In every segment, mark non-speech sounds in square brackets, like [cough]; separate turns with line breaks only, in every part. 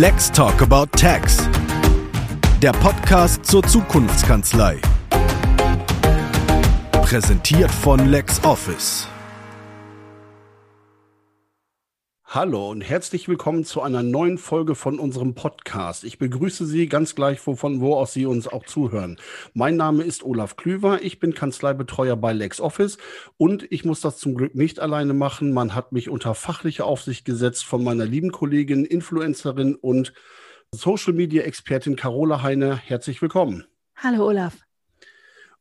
Let's Talk About Tax. Der Podcast zur Zukunftskanzlei. Präsentiert von LexOffice.
Hallo und herzlich willkommen zu einer neuen Folge von unserem Podcast. Ich begrüße Sie ganz gleich, wovon wo aus Sie uns auch zuhören. Mein Name ist Olaf Klüver, ich bin Kanzleibetreuer bei LexOffice und ich muss das zum Glück nicht alleine machen. Man hat mich unter fachliche Aufsicht gesetzt von meiner lieben Kollegin, Influencerin und Social Media Expertin Carola Heine. Herzlich willkommen.
Hallo Olaf.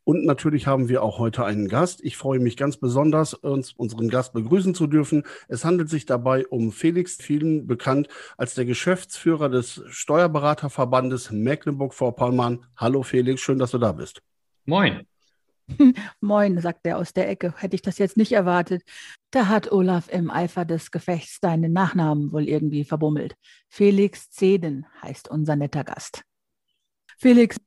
Und natürlich haben wir auch heute einen Gast. Ich freue mich ganz besonders, uns, unseren Gast begrüßen zu dürfen. Es handelt sich dabei um Felix, vielen bekannt als der Geschäftsführer des Steuerberaterverbandes Mecklenburg-Vorpommern. Hallo Felix, schön, dass du da bist.
Moin. [laughs]
Moin, sagt er aus der Ecke. Hätte ich das jetzt nicht erwartet. Da hat Olaf im Eifer des Gefechts deinen Nachnamen wohl irgendwie verbummelt. Felix Zeden heißt unser netter Gast. Felix,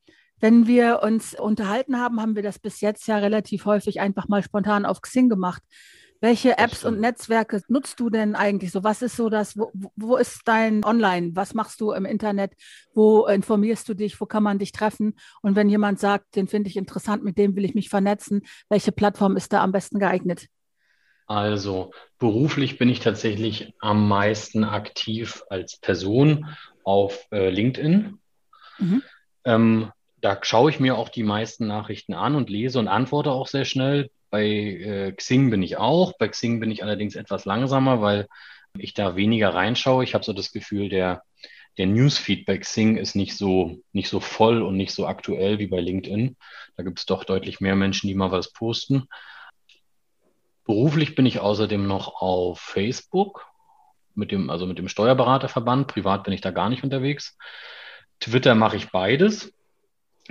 wenn wir uns unterhalten haben, haben wir das bis jetzt ja relativ häufig einfach mal spontan auf Xing gemacht. Welche Apps und Netzwerke nutzt du denn eigentlich so? Was ist so das, wo, wo ist dein Online? Was machst du im Internet? Wo informierst du dich? Wo kann man dich treffen? Und wenn jemand sagt, den finde ich interessant, mit dem will ich mich vernetzen, welche Plattform ist da am besten geeignet?
Also beruflich bin ich tatsächlich am meisten aktiv als Person auf äh, LinkedIn. Mhm. Ähm, da schaue ich mir auch die meisten Nachrichten an und lese und antworte auch sehr schnell. Bei äh, Xing bin ich auch. Bei Xing bin ich allerdings etwas langsamer, weil ich da weniger reinschaue. Ich habe so das Gefühl, der, der Newsfeed bei Xing ist nicht so, nicht so voll und nicht so aktuell wie bei LinkedIn. Da gibt es doch deutlich mehr Menschen, die mal was posten. Beruflich bin ich außerdem noch auf Facebook mit dem, also mit dem Steuerberaterverband. Privat bin ich da gar nicht unterwegs. Twitter mache ich beides.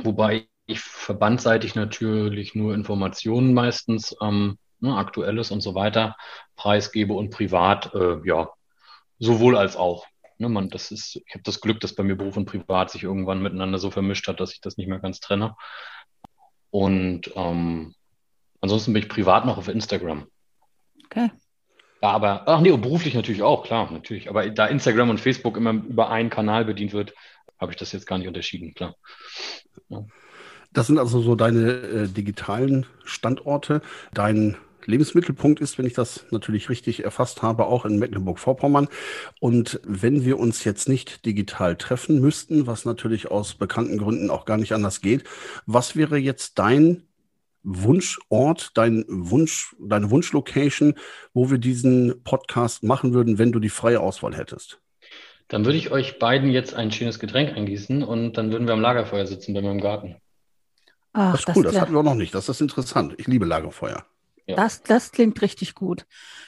Wobei ich verbandseitig natürlich nur Informationen meistens, ähm, ne, aktuelles und so weiter, preisgebe und privat, äh, ja, sowohl als auch. Ne, man, das ist, ich habe das Glück, dass bei mir Beruf und Privat sich irgendwann miteinander so vermischt hat, dass ich das nicht mehr ganz trenne. Und ähm, ansonsten bin ich privat noch auf Instagram.
Okay.
Ja, aber, ach nee, beruflich natürlich auch, klar, natürlich. Aber da Instagram und Facebook immer über einen Kanal bedient wird, habe ich das jetzt gar nicht unterschieden, klar.
Ja. Das sind also so deine äh, digitalen Standorte. Dein Lebensmittelpunkt ist, wenn ich das natürlich richtig erfasst habe, auch in Mecklenburg-Vorpommern. Und wenn wir uns jetzt nicht digital treffen müssten, was natürlich aus bekannten Gründen auch gar nicht anders geht, was wäre jetzt dein Wunschort, dein Wunsch, deine Wunschlocation, wo wir diesen Podcast machen würden, wenn du die freie Auswahl hättest?
Dann würde ich euch beiden jetzt ein schönes Getränk eingießen und dann würden wir am Lagerfeuer sitzen bei meinem Garten.
Ach, das ist cool, das, das hatten wir auch noch nicht. Das ist interessant. Ich liebe Lagerfeuer.
Ja. Das, das klingt richtig gut.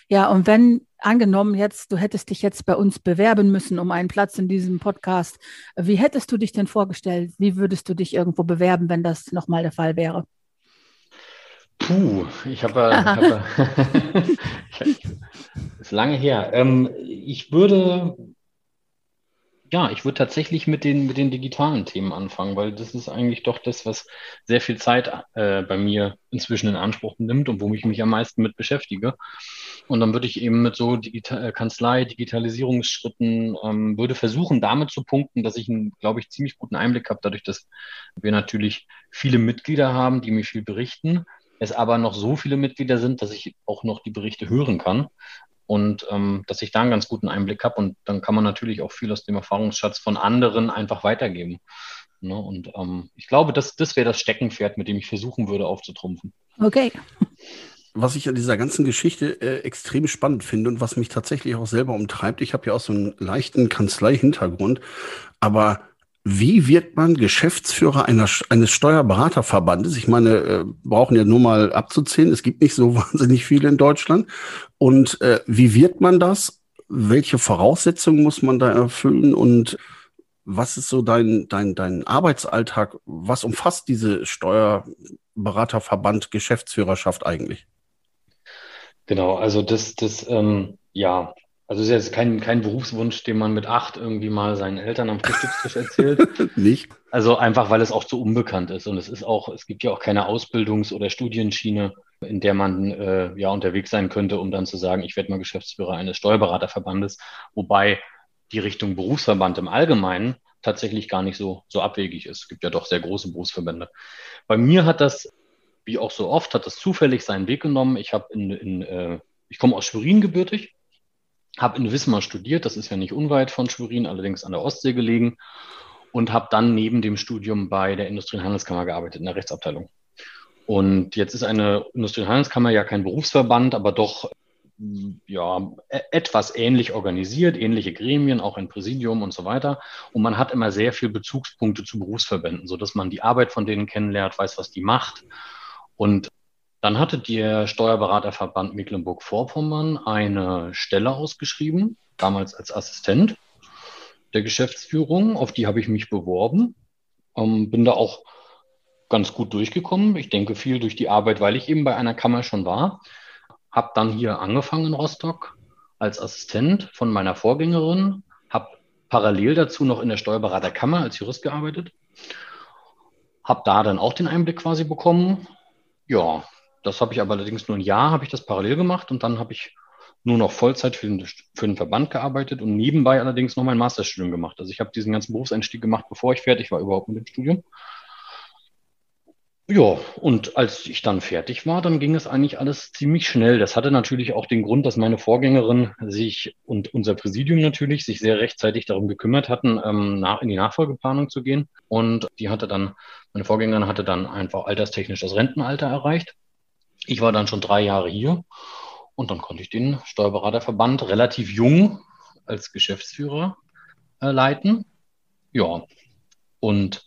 Ja, und wenn angenommen jetzt, du hättest dich jetzt bei uns bewerben müssen um einen Platz in diesem Podcast, wie hättest du dich denn vorgestellt? Wie würdest du dich irgendwo bewerben, wenn das nochmal der Fall wäre?
Puh, ich habe, hab, [laughs] [laughs] ist lange her. Ähm, ich würde ja, ich würde tatsächlich mit den, mit den digitalen Themen anfangen, weil das ist eigentlich doch das, was sehr viel Zeit äh, bei mir inzwischen in Anspruch nimmt und wo ich mich am meisten mit beschäftige. Und dann würde ich eben mit so Digital äh, Kanzlei, Digitalisierungsschritten, ähm, würde versuchen, damit zu punkten, dass ich einen, glaube ich, ziemlich guten Einblick habe, dadurch, dass wir natürlich viele Mitglieder haben, die mir viel berichten, es aber noch so viele Mitglieder sind, dass ich auch noch die Berichte hören kann und ähm, dass ich da einen ganz guten Einblick habe. Und dann kann man natürlich auch viel aus dem Erfahrungsschatz von anderen einfach weitergeben. Ne? Und ähm, ich glaube, das, das wäre das Steckenpferd, mit dem ich versuchen würde aufzutrumpfen.
Okay.
Was ich an dieser ganzen Geschichte äh, extrem spannend finde und was mich tatsächlich auch selber umtreibt, ich habe ja auch so einen leichten Kanzlei-Hintergrund, aber wie wird man Geschäftsführer einer, eines Steuerberaterverbandes? Ich meine, äh, brauchen ja nur mal abzuzählen. Es gibt nicht so [laughs] wahnsinnig viele in Deutschland. Und äh, wie wird man das? Welche Voraussetzungen muss man da erfüllen? Und was ist so dein, dein, dein Arbeitsalltag? Was umfasst diese Steuerberaterverband Geschäftsführerschaft eigentlich?
Genau, also das, das, ähm, ja, also ist jetzt kein, kein Berufswunsch, den man mit acht irgendwie mal seinen Eltern am Frühstückstisch erzählt. [laughs]
Nicht?
Also einfach, weil es auch zu unbekannt ist. Und es ist auch, es gibt ja auch keine Ausbildungs- oder Studienschiene, in der man äh, ja unterwegs sein könnte, um dann zu sagen, ich werde mal Geschäftsführer eines Steuerberaterverbandes. Wobei die Richtung Berufsverband im Allgemeinen tatsächlich gar nicht so, so abwegig ist. Es gibt ja doch sehr große Berufsverbände. Bei mir hat das, wie auch so oft, hat das zufällig seinen Weg genommen. Ich habe in, in äh, ich komme aus Schwerin gebürtig, habe in Wismar studiert, das ist ja nicht unweit von Schwerin, allerdings an der Ostsee gelegen und habe dann neben dem Studium bei der Industrie- und Handelskammer gearbeitet in der Rechtsabteilung. Und jetzt ist eine Industrie- und Handelskammer ja kein Berufsverband, aber doch ja, e-, etwas ähnlich organisiert, ähnliche Gremien, auch ein Präsidium und so weiter. Und man hat immer sehr viel Bezugspunkte zu Berufsverbänden, sodass man die Arbeit von denen kennenlernt, weiß, was die macht. Und dann hatte der Steuerberaterverband Mecklenburg-Vorpommern eine Stelle ausgeschrieben, damals als Assistent der Geschäftsführung. Auf die habe ich mich beworben. Ähm, bin da auch ganz gut durchgekommen. Ich denke viel durch die Arbeit, weil ich eben bei einer Kammer schon war. Habe dann hier angefangen in Rostock als Assistent von meiner Vorgängerin. Habe parallel dazu noch in der Steuerberaterkammer als Jurist gearbeitet. Habe da dann auch den Einblick quasi bekommen. Ja, das habe ich aber allerdings nur ein Jahr, habe ich das parallel gemacht und dann habe ich nur noch Vollzeit für den, für den Verband gearbeitet und nebenbei allerdings noch mein Masterstudium gemacht. Also ich habe diesen ganzen Berufseinstieg gemacht, bevor ich fertig war überhaupt mit dem Studium. Ja, und als ich dann fertig war, dann ging es eigentlich alles ziemlich schnell. Das hatte natürlich auch den Grund, dass meine Vorgängerin sich und unser Präsidium natürlich sich sehr rechtzeitig darum gekümmert hatten, ähm, in die Nachfolgeplanung zu gehen. Und die hatte dann, meine Vorgängerin hatte dann einfach alterstechnisch das Rentenalter erreicht. Ich war dann schon drei Jahre hier und dann konnte ich den Steuerberaterverband relativ jung als Geschäftsführer äh, leiten. Ja, und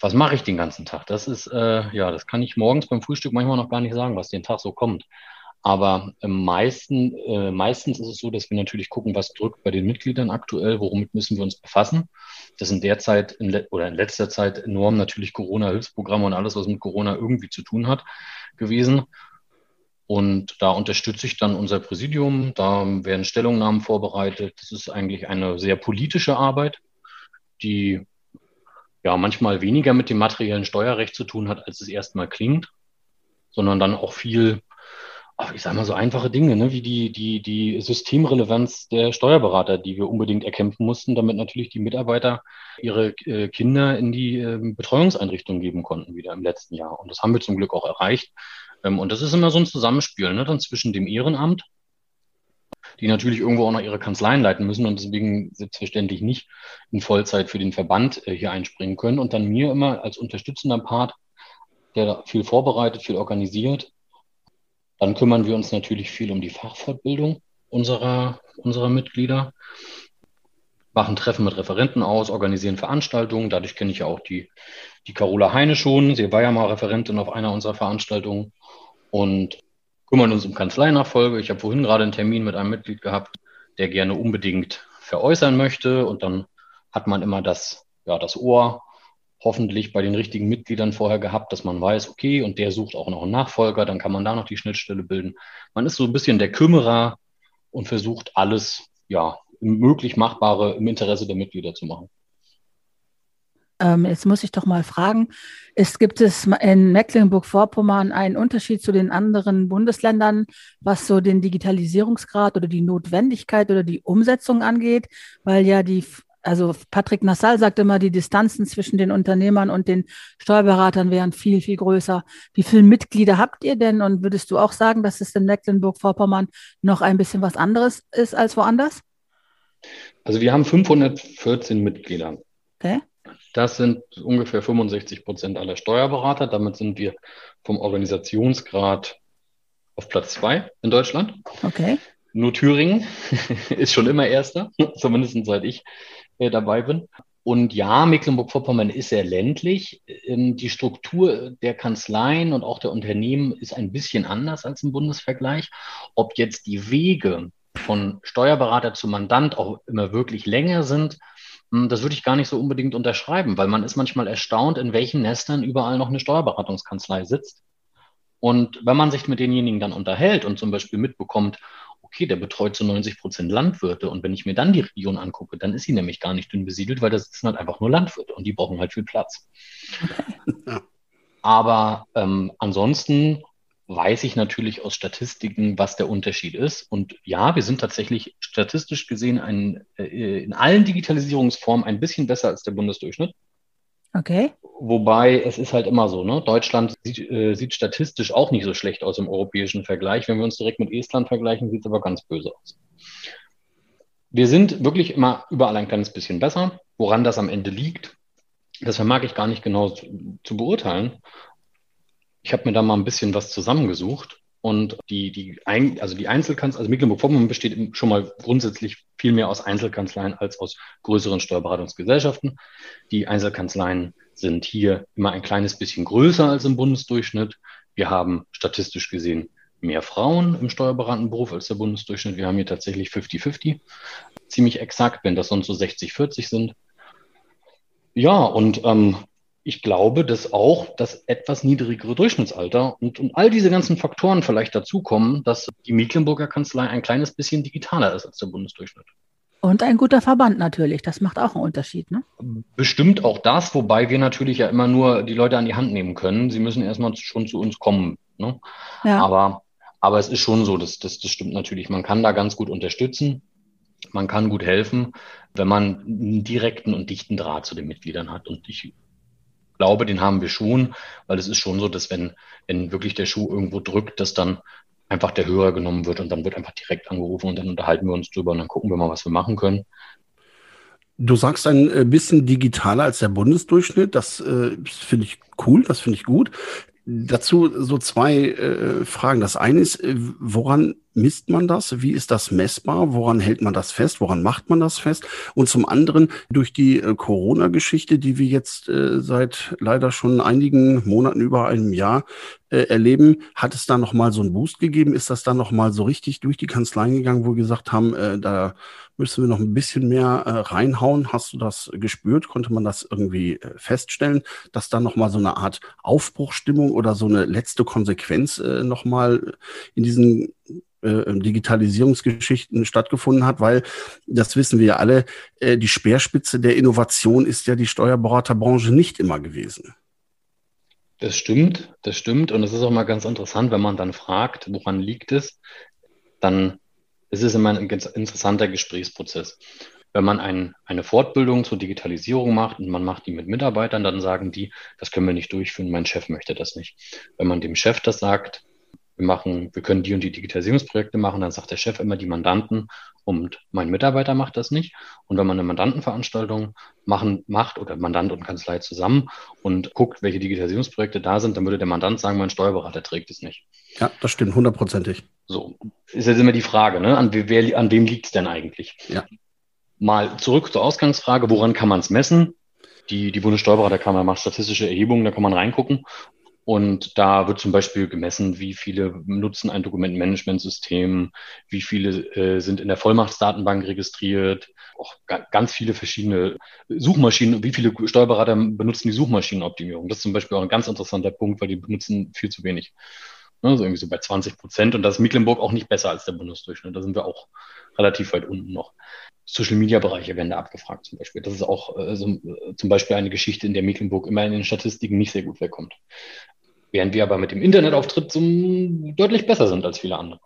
was mache ich den ganzen Tag? Das ist, äh, ja, das kann ich morgens beim Frühstück manchmal noch gar nicht sagen, was den Tag so kommt. Aber äh, meisten, äh, meistens ist es so, dass wir natürlich gucken, was drückt bei den Mitgliedern aktuell, womit müssen wir uns befassen. Das sind derzeit in oder in letzter Zeit enorm natürlich Corona-Hilfsprogramme und alles, was mit Corona irgendwie zu tun hat, gewesen. Und da unterstütze ich dann unser Präsidium. Da werden Stellungnahmen vorbereitet. Das ist eigentlich eine sehr politische Arbeit, die ja manchmal weniger mit dem materiellen Steuerrecht zu tun hat, als es erstmal klingt, sondern dann auch viel, ich sage mal so einfache Dinge, ne, wie die, die, die Systemrelevanz der Steuerberater, die wir unbedingt erkämpfen mussten, damit natürlich die Mitarbeiter ihre äh, Kinder in die äh, Betreuungseinrichtung geben konnten, wieder im letzten Jahr. Und das haben wir zum Glück auch erreicht. Ähm, und das ist immer so ein Zusammenspiel, ne, dann zwischen dem Ehrenamt die natürlich irgendwo auch noch ihre Kanzleien leiten müssen und deswegen selbstverständlich nicht in Vollzeit für den Verband äh, hier einspringen können. Und dann mir immer als unterstützender Part, der viel vorbereitet, viel organisiert. Dann kümmern wir uns natürlich viel um die Fachfortbildung unserer, unserer Mitglieder, machen Treffen mit Referenten aus, organisieren Veranstaltungen. Dadurch kenne ich ja auch die, die Carola Heine schon. Sie war ja mal Referentin auf einer unserer Veranstaltungen. Und kümmern uns um Kanzleinachfolge. Ich habe vorhin gerade einen Termin mit einem Mitglied gehabt, der gerne unbedingt veräußern möchte. Und dann hat man immer das, ja, das Ohr hoffentlich bei den richtigen Mitgliedern vorher gehabt, dass man weiß, okay, und der sucht auch noch einen Nachfolger, dann kann man da noch die Schnittstelle bilden. Man ist so ein bisschen der Kümmerer und versucht alles, ja, möglich Machbare im Interesse der Mitglieder zu machen.
Ähm, jetzt muss ich doch mal fragen, es gibt es in Mecklenburg-Vorpommern einen Unterschied zu den anderen Bundesländern, was so den Digitalisierungsgrad oder die Notwendigkeit oder die Umsetzung angeht, weil ja die also Patrick Nassal sagt immer, die Distanzen zwischen den Unternehmern und den Steuerberatern wären viel, viel größer. Wie viele Mitglieder habt ihr denn? Und würdest du auch sagen, dass es in Mecklenburg-Vorpommern noch ein bisschen was anderes ist als woanders?
Also wir haben 514 Mitglieder.
Okay.
Das sind ungefähr 65 Prozent aller Steuerberater. Damit sind wir vom Organisationsgrad auf Platz zwei in Deutschland.
Okay.
Nur Thüringen [laughs] ist schon immer Erster, [laughs] zumindest seit ich äh, dabei bin. Und ja, Mecklenburg-Vorpommern ist sehr ländlich. Ähm, die Struktur der Kanzleien und auch der Unternehmen ist ein bisschen anders als im Bundesvergleich. Ob jetzt die Wege von Steuerberater zu Mandant auch immer wirklich länger sind, hm, das würde ich gar nicht so unbedingt unterschreiben, weil man ist manchmal erstaunt, in welchen Nestern überall noch eine Steuerberatungskanzlei sitzt. Und wenn man sich mit denjenigen dann unterhält und zum Beispiel mitbekommt, okay, der betreut zu 90 Prozent Landwirte und wenn ich mir dann die Region angucke, dann ist sie nämlich gar nicht dünn besiedelt, weil das sitzen halt einfach nur Landwirte und die brauchen halt viel Platz. Aber ähm, ansonsten weiß ich natürlich aus Statistiken, was der Unterschied ist. Und ja, wir sind tatsächlich statistisch gesehen ein, äh, in allen Digitalisierungsformen ein bisschen besser als der Bundesdurchschnitt.
Okay.
Wobei es ist halt immer so, ne? Deutschland sieht, äh, sieht statistisch auch nicht so schlecht aus im europäischen Vergleich. Wenn wir uns direkt mit Estland vergleichen, sieht es aber ganz böse aus. Wir sind wirklich immer überall ein kleines bisschen besser. Woran das am Ende liegt, das vermag ich gar nicht genau zu, zu beurteilen. Ich habe mir da mal ein bisschen was zusammengesucht und die, die, Ein also die Einzelkanzleien, also Mecklenburg-Vorpommern besteht schon mal grundsätzlich viel mehr aus Einzelkanzleien als aus größeren Steuerberatungsgesellschaften. Die Einzelkanzleien sind hier immer ein kleines bisschen größer als im Bundesdurchschnitt. Wir haben statistisch gesehen mehr Frauen im steuerberatenden Beruf als der Bundesdurchschnitt. Wir haben hier tatsächlich 50-50, ziemlich exakt, wenn das sonst so 60-40 sind. Ja, und ähm, ich glaube, dass auch das etwas niedrigere Durchschnittsalter und, und all diese ganzen Faktoren vielleicht dazukommen, dass die Mecklenburger Kanzlei ein kleines bisschen digitaler ist als der Bundesdurchschnitt.
Und ein guter Verband natürlich, das macht auch einen Unterschied, ne?
Bestimmt auch das, wobei wir natürlich ja immer nur die Leute an die Hand nehmen können. Sie müssen erstmal schon zu uns kommen. Ne? Ja. Aber, aber es ist schon so, das, das, das stimmt natürlich. Man kann da ganz gut unterstützen. Man kann gut helfen, wenn man einen direkten und dichten Draht zu den Mitgliedern hat. Und ich glaube, den haben wir schon, weil es ist schon so, dass wenn, wenn wirklich der Schuh irgendwo drückt, dass dann einfach der Hörer genommen wird und dann wird einfach direkt angerufen und dann unterhalten wir uns drüber und dann gucken wir mal, was wir machen können.
Du sagst ein äh, bisschen digitaler als der Bundesdurchschnitt. Das äh, finde ich cool, das finde ich gut. Dazu so zwei äh, Fragen. Das eine ist, äh, woran misst man das? Wie ist das messbar? Woran hält man das fest? Woran macht man das fest? Und zum anderen durch die äh, Corona-Geschichte, die wir jetzt äh, seit leider schon einigen Monaten, über einem Jahr äh, erleben, hat es da noch mal so einen Boost gegeben? Ist das dann noch mal so richtig durch die Kanzleien gegangen, wo wir gesagt haben, äh, da müssen wir noch ein bisschen mehr äh, reinhauen. Hast du das gespürt? Konnte man das irgendwie äh, feststellen, dass da noch mal so eine Art Aufbruchstimmung oder so eine letzte Konsequenz äh, noch mal in diesen äh, Digitalisierungsgeschichten stattgefunden hat, weil das wissen wir ja alle, äh, die Speerspitze der Innovation ist ja die Steuerberaterbranche nicht immer gewesen.
Das stimmt, das stimmt. Und es ist auch mal ganz interessant, wenn man dann fragt, woran liegt es, dann es ist immer ein ganz interessanter Gesprächsprozess. Wenn man ein, eine Fortbildung zur Digitalisierung macht und man macht die mit Mitarbeitern, dann sagen die, das können wir nicht durchführen, mein Chef möchte das nicht. Wenn man dem Chef das sagt, wir machen, wir können die und die Digitalisierungsprojekte machen, dann sagt der Chef immer die Mandanten und mein Mitarbeiter macht das nicht. Und wenn man eine Mandantenveranstaltung machen, macht oder Mandant und Kanzlei zusammen und guckt, welche Digitalisierungsprojekte da sind, dann würde der Mandant sagen, mein Steuerberater trägt es nicht.
Ja, das stimmt, hundertprozentig.
So, ist jetzt immer die Frage, ne? an, wer, an wem liegt es denn eigentlich?
Ja.
Mal zurück zur Ausgangsfrage, woran kann man es messen? Die, die Bundessteuerberaterkammer macht statistische Erhebungen, da kann man reingucken. Und da wird zum Beispiel gemessen, wie viele nutzen ein Dokumentenmanagementsystem, wie viele äh, sind in der Vollmachtsdatenbank registriert, auch ganz viele verschiedene Suchmaschinen, wie viele Steuerberater benutzen die Suchmaschinenoptimierung. Das ist zum Beispiel auch ein ganz interessanter Punkt, weil die benutzen viel zu wenig. Also irgendwie so bei 20 Prozent. Und das ist Mecklenburg auch nicht besser als der Bundesdurchschnitt. Da sind wir auch relativ weit unten noch. Social Media Bereiche werden da abgefragt zum Beispiel. Das ist auch äh, so, äh, zum Beispiel eine Geschichte, in der Mecklenburg immer in den Statistiken nicht sehr gut wegkommt. Während wir aber mit dem Internetauftritt so deutlich besser sind als viele andere.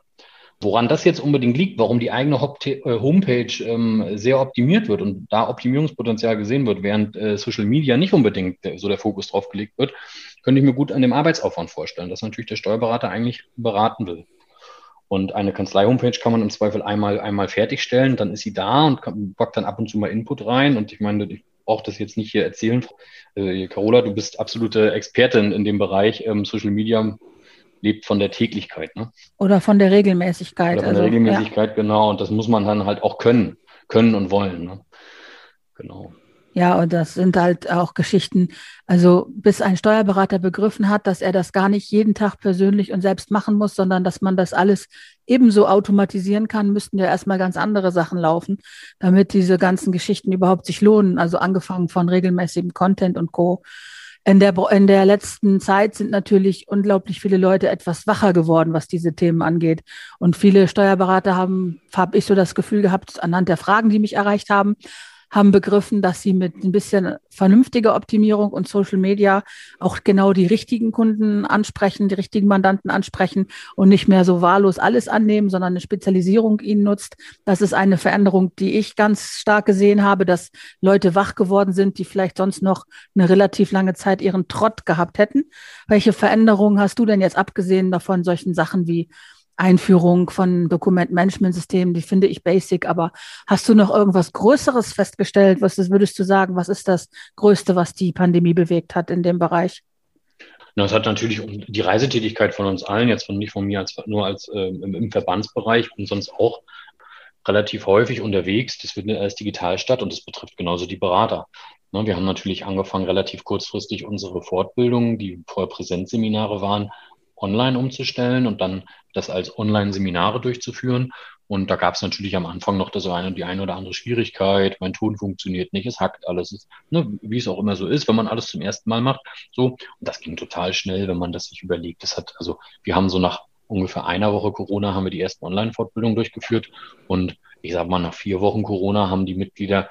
Woran das jetzt unbedingt liegt, warum die eigene äh, Homepage ähm, sehr optimiert wird und da Optimierungspotenzial gesehen wird, während äh, Social Media nicht unbedingt so der Fokus drauf gelegt wird, könnte ich mir gut an dem Arbeitsaufwand vorstellen, dass natürlich der Steuerberater eigentlich beraten will. Und eine Kanzlei-Homepage kann man im Zweifel einmal, einmal fertigstellen, dann ist sie da und packt dann ab und zu mal Input rein. Und ich meine, ich brauche das jetzt nicht hier erzählen. Äh, Carola, du bist absolute Expertin in dem Bereich. Ähm, Social Media lebt von der Täglichkeit. Ne?
Oder von der Regelmäßigkeit.
Oder von der also, Regelmäßigkeit, ja. genau. Und das muss man dann halt auch können, können und wollen. Ne? Genau.
Ja, und das sind halt auch Geschichten, also bis ein Steuerberater begriffen hat, dass er das gar nicht jeden Tag persönlich und selbst machen muss, sondern dass man das alles ebenso automatisieren kann, müssten ja erstmal ganz andere Sachen laufen, damit diese ganzen Geschichten überhaupt sich lohnen. Also angefangen von regelmäßigem Content und Co. In der, in der letzten Zeit sind natürlich unglaublich viele Leute etwas wacher geworden, was diese Themen angeht. Und viele Steuerberater haben, habe ich so das Gefühl gehabt, anhand der Fragen, die mich erreicht haben, haben begriffen, dass sie mit ein bisschen vernünftiger Optimierung und Social Media auch genau die richtigen Kunden ansprechen, die richtigen Mandanten ansprechen und nicht mehr so wahllos alles annehmen, sondern eine Spezialisierung ihnen nutzt. Das ist eine Veränderung, die ich ganz stark gesehen habe, dass Leute wach geworden sind, die vielleicht sonst noch eine relativ lange Zeit ihren Trott gehabt hätten. Welche Veränderungen hast du denn jetzt abgesehen davon solchen Sachen wie Einführung von Dokumentmanagementsystemen, die finde ich basic, aber hast du noch irgendwas Größeres festgestellt? Was würdest du sagen, was ist das Größte, was die Pandemie bewegt hat in dem Bereich?
Das hat natürlich die Reisetätigkeit von uns allen, jetzt von, nicht von mir als, nur als äh, im, im Verbandsbereich und sonst auch relativ häufig unterwegs. Das wird als digital statt und das betrifft genauso die Berater. Ne, wir haben natürlich angefangen, relativ kurzfristig unsere Fortbildungen, die vorher Präsenzseminare waren, online umzustellen und dann das als Online-Seminare durchzuführen. Und da gab es natürlich am Anfang noch das eine, die eine oder andere Schwierigkeit. Mein Ton funktioniert nicht, es hackt alles, ist, ne, wie es auch immer so ist, wenn man alles zum ersten Mal macht. So, und das ging total schnell, wenn man das sich überlegt. Das hat, also wir haben so nach ungefähr einer Woche Corona haben wir die ersten Online-Fortbildungen durchgeführt und ich sag mal, nach vier Wochen Corona haben die Mitglieder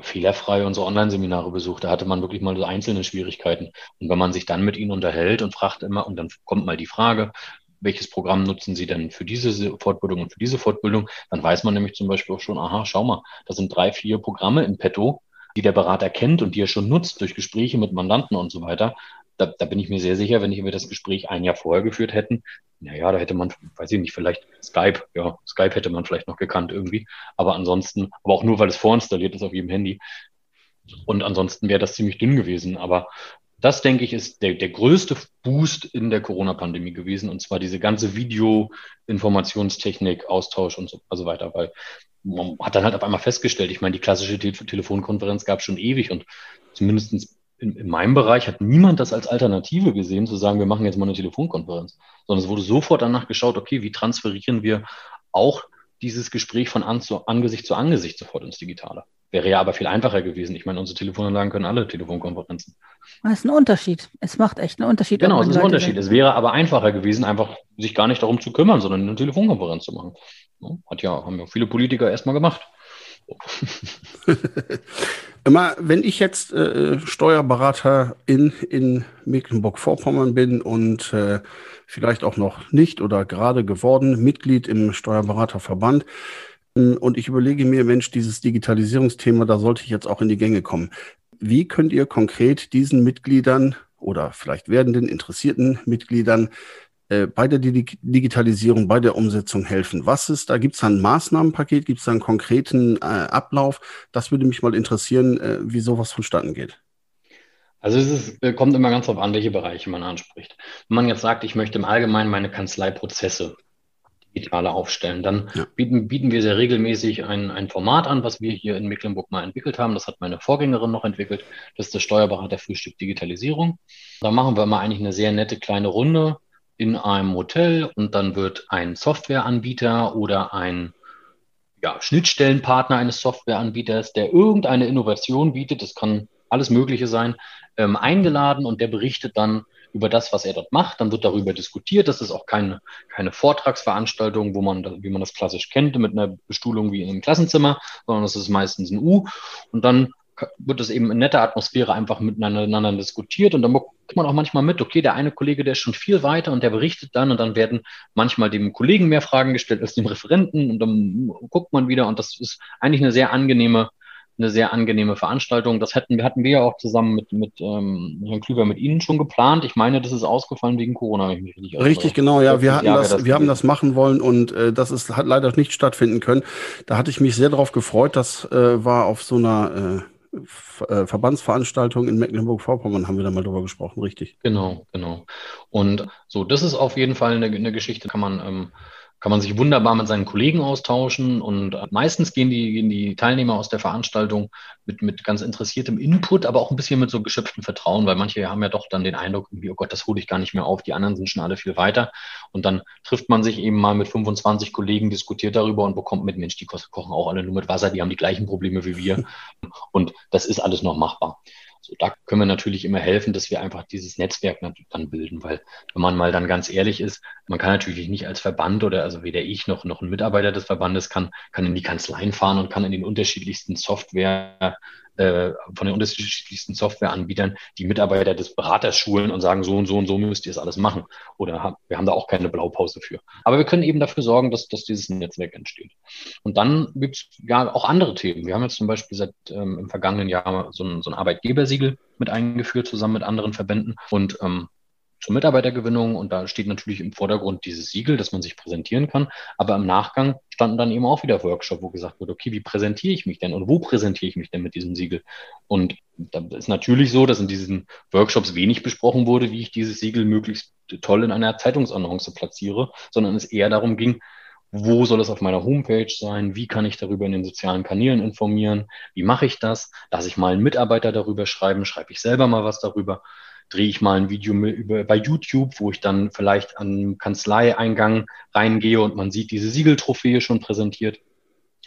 fehlerfrei unsere Online-Seminare besucht. Da hatte man wirklich mal so einzelne Schwierigkeiten. Und wenn man sich dann mit ihnen unterhält und fragt immer, und dann kommt mal die Frage, welches Programm nutzen Sie denn für diese Fortbildung und für diese Fortbildung, dann weiß man nämlich zum Beispiel auch schon, aha, schau mal, da sind drei, vier Programme in petto, die der Berater kennt und die er schon nutzt durch Gespräche mit Mandanten und so weiter. Da, da bin ich mir sehr sicher, wenn wir das Gespräch ein Jahr vorher geführt hätten, naja, da hätte man, weiß ich nicht, vielleicht Skype, ja, Skype hätte man vielleicht noch gekannt irgendwie, aber ansonsten, aber auch nur, weil es vorinstalliert ist auf jedem Handy. Und ansonsten wäre das ziemlich dünn gewesen. Aber das, denke ich, ist der, der größte Boost in der Corona-Pandemie gewesen, und zwar diese ganze Video-Informationstechnik, Austausch und so, also weiter, weil man hat dann halt auf einmal festgestellt, ich meine, die klassische Te Telefonkonferenz gab es schon ewig und zumindest in, in meinem Bereich hat niemand das als Alternative gesehen, zu sagen, wir machen jetzt mal eine Telefonkonferenz, sondern es wurde sofort danach geschaut, okay, wie transferieren wir auch dieses Gespräch von an zu, Angesicht zu Angesicht sofort ins Digitale. Wäre ja aber viel einfacher gewesen. Ich meine, unsere Telefonanlagen können alle Telefonkonferenzen.
Das ist ein Unterschied. Es macht echt einen Unterschied.
Genau, es ist ein Unterschied. Sind. Es wäre aber einfacher gewesen, einfach sich gar nicht darum zu kümmern, sondern eine Telefonkonferenz zu machen. Hat ja, haben ja viele Politiker erstmal gemacht. [laughs]
Immer, wenn ich jetzt äh, Steuerberater in, in Mecklenburg-Vorpommern bin und äh, vielleicht auch noch nicht oder gerade geworden Mitglied im Steuerberaterverband, ähm, und ich überlege mir, Mensch, dieses Digitalisierungsthema, da sollte ich jetzt auch in die Gänge kommen. Wie könnt ihr konkret diesen Mitgliedern oder vielleicht werdenden interessierten Mitgliedern äh, bei der Digitalisierung, bei der Umsetzung helfen? Was ist, da gibt es ein Maßnahmenpaket, gibt es einen konkreten äh, Ablauf? Das würde mich mal interessieren, äh, wie sowas vonstatten geht.
Also es ist, äh, kommt immer ganz darauf an, welche Bereiche man anspricht. Wenn man jetzt sagt, ich möchte im Allgemeinen meine Kanzleiprozesse digitale aufstellen. Dann ja. bieten, bieten wir sehr regelmäßig ein, ein Format an, was wir hier in Mecklenburg mal entwickelt haben. Das hat meine Vorgängerin noch entwickelt. Das ist das Steuerberater Frühstück Digitalisierung. Da machen wir mal eigentlich eine sehr nette kleine Runde in einem Hotel und dann wird ein Softwareanbieter oder ein ja, Schnittstellenpartner eines Softwareanbieters, der irgendeine Innovation bietet, das kann alles Mögliche sein, ähm, eingeladen und der berichtet dann über das, was er dort macht. Dann wird darüber diskutiert. Das ist auch keine, keine Vortragsveranstaltung, wo man, wie man das klassisch kennt, mit einer Bestuhlung wie in einem Klassenzimmer, sondern das ist meistens ein U. Und dann wird es eben in netter Atmosphäre einfach miteinander diskutiert und dann bekommt man auch manchmal mit, okay, der eine Kollege, der ist schon viel weiter und der berichtet dann und dann werden manchmal dem Kollegen mehr Fragen gestellt als dem Referenten und dann guckt man wieder und das ist eigentlich eine sehr angenehme eine sehr angenehme Veranstaltung. Das hatten, hatten wir ja auch zusammen mit, mit ähm, Herrn Klüber mit Ihnen schon geplant. Ich meine, das ist ausgefallen wegen Corona.
richtig, richtig genau, ja. Wir, hatten das, das wir haben das machen wollen und äh, das ist, hat leider nicht stattfinden können. Da hatte ich mich sehr darauf gefreut. Das äh, war auf so einer äh, äh Verbandsveranstaltung in Mecklenburg-Vorpommern haben wir da mal drüber gesprochen, richtig.
Genau, genau. Und so, das ist auf jeden Fall eine, eine Geschichte, kann man ähm, kann man sich wunderbar mit seinen Kollegen austauschen und meistens gehen die, gehen die Teilnehmer aus der Veranstaltung mit, mit ganz interessiertem Input, aber auch ein bisschen mit so geschöpftem Vertrauen, weil manche haben ja doch dann den Eindruck, oh Gott, das hole ich gar nicht mehr auf, die anderen sind schon alle viel weiter. Und dann trifft man sich eben mal mit 25 Kollegen, diskutiert darüber und bekommt mit, Mensch, die kochen auch alle nur mit Wasser, die haben die gleichen Probleme wie wir. Und das ist alles noch machbar. So, da können wir natürlich immer helfen, dass wir einfach dieses Netzwerk dann bilden, weil wenn man mal dann ganz ehrlich ist, man kann natürlich nicht als Verband oder also weder ich noch, noch ein Mitarbeiter des Verbandes kann, kann in die Kanzleien fahren und kann in den unterschiedlichsten Software äh, von den unterschiedlichsten Softwareanbietern die Mitarbeiter des Beraters schulen und sagen, so und so und so müsst ihr es alles machen. Oder wir haben da auch keine Blaupause für. Aber wir können eben dafür sorgen, dass, dass dieses Netzwerk entsteht. Und dann gibt es ja auch andere Themen. Wir haben jetzt zum Beispiel seit ähm, im vergangenen Jahr so ein, so ein Arbeitgebersiegel mit eingeführt, zusammen mit anderen Verbänden. Und ähm, zur Mitarbeitergewinnung und da steht natürlich im Vordergrund dieses Siegel, dass man sich präsentieren kann. Aber im Nachgang standen dann eben auch wieder Workshops, wo gesagt wurde, okay, wie präsentiere ich mich denn und wo präsentiere ich mich denn mit diesem Siegel? Und da ist natürlich so, dass in diesen Workshops wenig besprochen wurde, wie ich dieses Siegel möglichst toll in einer Zeitungsannonce platziere, sondern es eher darum ging, wo soll es auf meiner Homepage sein? Wie kann ich darüber in den sozialen Kanälen informieren? Wie mache ich das? Lass ich mal einen Mitarbeiter darüber schreiben? Schreibe ich selber mal was darüber? Drehe ich mal ein Video über, bei YouTube, wo ich dann vielleicht an Kanzleieingang reingehe und man sieht diese Siegeltrophäe schon präsentiert.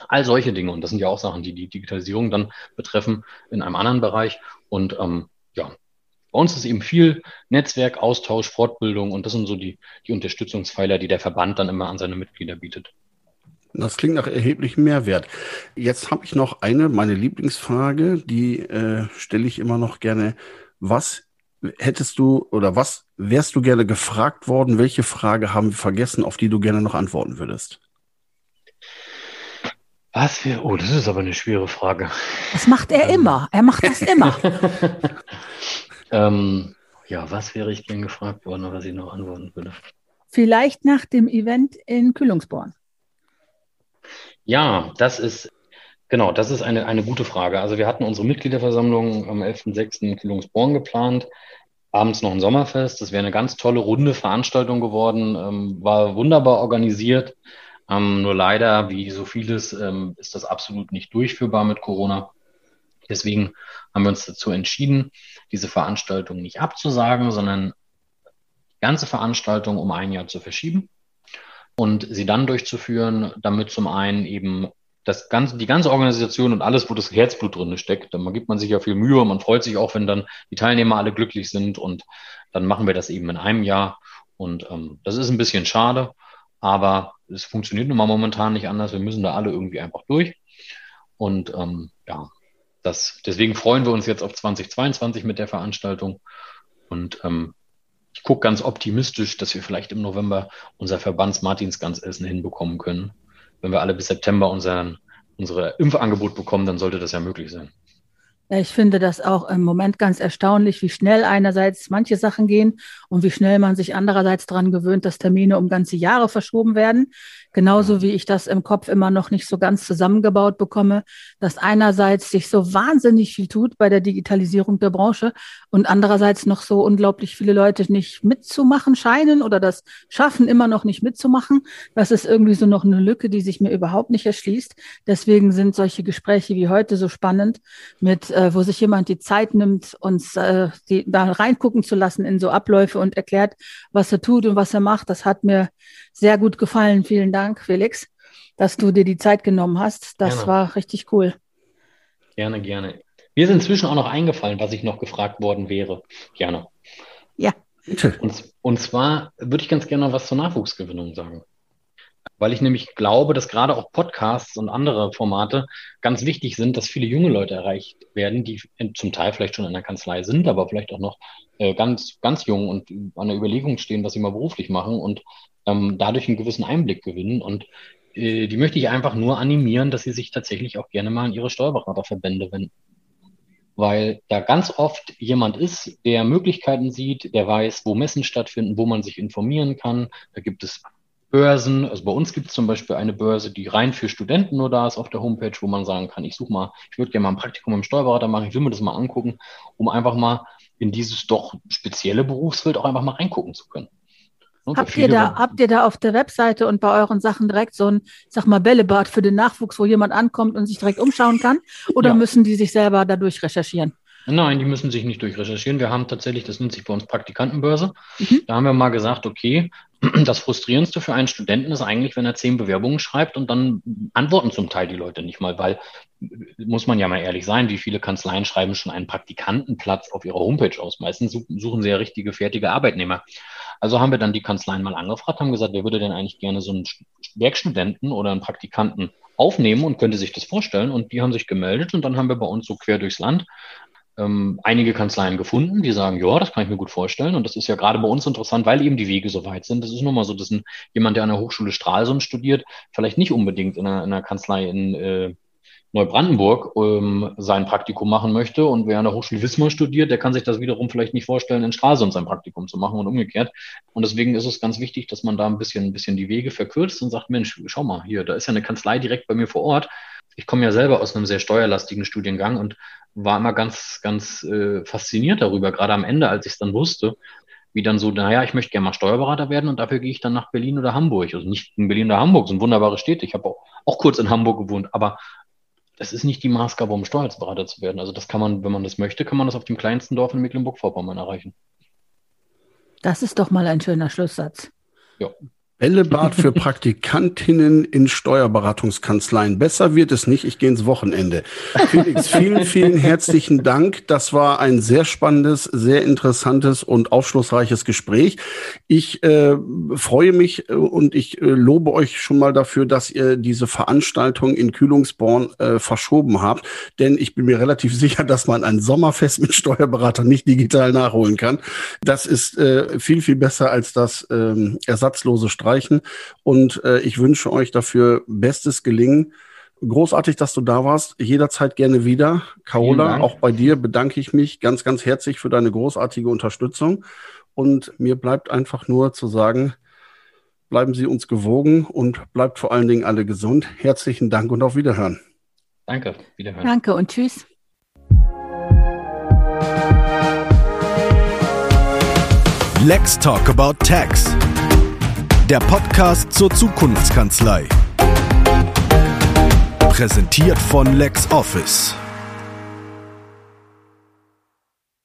All solche Dinge. Und das sind ja auch Sachen, die die Digitalisierung dann betreffen in einem anderen Bereich. Und ähm, ja, bei uns ist eben viel Netzwerk, Austausch, Fortbildung und das sind so die, die Unterstützungspfeiler, die der Verband dann immer an seine Mitglieder bietet.
Das klingt nach erheblichem Mehrwert. Jetzt habe ich noch eine, meine Lieblingsfrage, die äh, stelle ich immer noch gerne. Was hättest du oder was wärst du gerne gefragt worden? Welche Frage haben wir vergessen, auf die du gerne noch antworten würdest?
Was wäre, oh, das ist aber eine schwere Frage.
Das macht er ähm. immer. Er macht das immer. [laughs] [laughs]
ähm, ja, was wäre ich gern gefragt worden, was ich noch antworten würde?
Vielleicht nach dem Event in Kühlungsborn.
Ja, das ist, genau, das ist eine, eine gute Frage. Also wir hatten unsere Mitgliederversammlung am 11.06. in Kühlungsborn geplant abends noch ein Sommerfest. Das wäre eine ganz tolle runde Veranstaltung geworden, ähm, war wunderbar organisiert. Ähm, nur leider, wie so vieles, ähm, ist das absolut nicht durchführbar mit Corona. Deswegen haben wir uns dazu entschieden, diese Veranstaltung nicht abzusagen, sondern die ganze Veranstaltung um ein Jahr zu verschieben und sie dann durchzuführen, damit zum einen eben das ganze, die ganze Organisation und alles, wo das Herzblut drin steckt, dann gibt man sich ja viel Mühe und man freut sich auch, wenn dann die Teilnehmer alle glücklich sind und dann machen wir das eben in einem Jahr. Und ähm, das ist ein bisschen schade, aber es funktioniert nun mal momentan nicht anders. Wir müssen da alle irgendwie einfach durch. Und ähm, ja, das, deswegen freuen wir uns jetzt auf 2022 mit der Veranstaltung. Und ähm, ich gucke ganz optimistisch, dass wir vielleicht im November unser Verbands Martins ganz Essen hinbekommen können wenn wir alle bis September unseren, unsere Impfangebot bekommen, dann sollte das ja möglich sein.
Ich finde das auch im Moment ganz erstaunlich, wie schnell einerseits manche Sachen gehen und wie schnell man sich andererseits daran gewöhnt, dass Termine um ganze Jahre verschoben werden. Genauso wie ich das im Kopf immer noch nicht so ganz zusammengebaut bekomme, dass einerseits sich so wahnsinnig viel tut bei der Digitalisierung der Branche und andererseits noch so unglaublich viele Leute nicht mitzumachen scheinen oder das schaffen, immer noch nicht mitzumachen. Das ist irgendwie so noch eine Lücke, die sich mir überhaupt nicht erschließt. Deswegen sind solche Gespräche wie heute so spannend, mit, äh, wo sich jemand die Zeit nimmt, uns äh, die, da reingucken zu lassen in so Abläufe und erklärt, was er tut und was er macht. Das hat mir sehr gut gefallen. Vielen Dank, Felix, dass du dir die Zeit genommen hast. Das gerne. war richtig cool.
Gerne, gerne. Mir ist inzwischen auch noch eingefallen, was ich noch gefragt worden wäre. Gerne.
Ja.
Und, und zwar würde ich ganz gerne noch was zur Nachwuchsgewinnung sagen. Weil ich nämlich glaube, dass gerade auch Podcasts und andere Formate ganz wichtig sind, dass viele junge Leute erreicht werden, die zum Teil vielleicht schon in der Kanzlei sind, aber vielleicht auch noch äh, ganz, ganz jung und an der Überlegung stehen, was sie mal beruflich machen und ähm, dadurch einen gewissen Einblick gewinnen. Und äh, die möchte ich einfach nur animieren, dass sie sich tatsächlich auch gerne mal an ihre Steuerberaterverbände wenden. Weil da ganz oft jemand ist, der Möglichkeiten sieht, der weiß, wo Messen stattfinden, wo man sich informieren kann. Da gibt es Börsen. Also bei uns gibt es zum Beispiel eine Börse, die rein für Studenten nur da ist auf der Homepage, wo man sagen kann, ich suche mal, ich würde gerne mal ein Praktikum im Steuerberater machen, ich will mir das mal angucken, um einfach mal in dieses doch spezielle Berufsfeld auch einfach mal reingucken zu können.
Ne, habt ihr, da, habt ihr da auf der Webseite und bei euren Sachen direkt so ein, sag mal, Bällebad für den Nachwuchs, wo jemand ankommt und sich direkt umschauen kann? Oder ja. müssen die sich selber dadurch recherchieren?
Nein, die müssen sich nicht durchrecherchieren. Wir haben tatsächlich, das nennt sich bei uns Praktikantenbörse. Mhm. Da haben wir mal gesagt, okay, [clears throat] das Frustrierendste für einen Studenten ist eigentlich, wenn er zehn Bewerbungen schreibt und dann antworten zum Teil die Leute nicht mal, weil, muss man ja mal ehrlich sein, wie viele Kanzleien schreiben schon einen Praktikantenplatz auf ihrer Homepage aus. Meistens suchen sie ja richtige, fertige Arbeitnehmer. Also haben wir dann die Kanzleien mal angefragt, haben gesagt, wer würde denn eigentlich gerne so einen Werkstudenten oder einen Praktikanten aufnehmen und könnte sich das vorstellen. Und die haben sich gemeldet und dann haben wir bei uns so quer durchs Land ähm, einige Kanzleien gefunden, die sagen, ja, das kann ich mir gut vorstellen. Und das ist ja gerade bei uns interessant, weil eben die Wege so weit sind. Das ist nun mal so, dass ein, jemand, der an der Hochschule Stralsund studiert, vielleicht nicht unbedingt in einer, in einer Kanzlei in äh, Neubrandenburg ähm, sein Praktikum machen möchte und wer an der Hochschule Wismar studiert, der kann sich das wiederum vielleicht nicht vorstellen, in Stralsund sein Praktikum zu machen und umgekehrt. Und deswegen ist es ganz wichtig, dass man da ein bisschen, ein bisschen die Wege verkürzt und sagt, Mensch, schau mal, hier, da ist ja eine Kanzlei direkt bei mir vor Ort. Ich komme ja selber aus einem sehr steuerlastigen Studiengang und war immer ganz, ganz äh, fasziniert darüber, gerade am Ende, als ich es dann wusste, wie dann so, naja, ich möchte gerne mal Steuerberater werden und dafür gehe ich dann nach Berlin oder Hamburg. Also nicht in Berlin oder Hamburg, sind wunderbare Städte. Ich habe auch, auch kurz in Hamburg gewohnt, aber das ist nicht die Maßgabe, um Steuerberater zu werden. Also das kann man, wenn man das möchte, kann man das auf dem kleinsten Dorf in Mecklenburg-Vorpommern erreichen.
Das ist doch mal ein schöner Schlusssatz.
Ja. Bällebad für [laughs] Praktikantinnen in Steuerberatungskanzleien. Besser wird es nicht, ich gehe ins Wochenende. Felix, vielen, vielen herzlichen Dank. Das war ein sehr spannendes, sehr interessantes und aufschlussreiches Gespräch. Ich äh, freue mich äh, und ich äh, lobe euch schon mal dafür, dass ihr diese Veranstaltung in Kühlungsborn äh, verschoben habt. Denn ich bin mir relativ sicher, dass man ein Sommerfest mit Steuerberatern nicht digital nachholen kann. Das ist äh, viel, viel besser als das ähm, ersatzlose Streik streichen. Und äh, ich wünsche euch dafür bestes Gelingen. Großartig, dass du da warst. Jederzeit gerne wieder. Carola, auch bei dir bedanke ich mich ganz, ganz herzlich für deine großartige Unterstützung. Und mir bleibt einfach nur zu sagen, bleiben Sie uns gewogen und bleibt vor allen Dingen alle gesund. Herzlichen Dank und auf Wiederhören.
Danke, Wiederhören.
Danke und tschüss.
Let's talk about tax der Podcast zur Zukunftskanzlei. Präsentiert von LexOffice.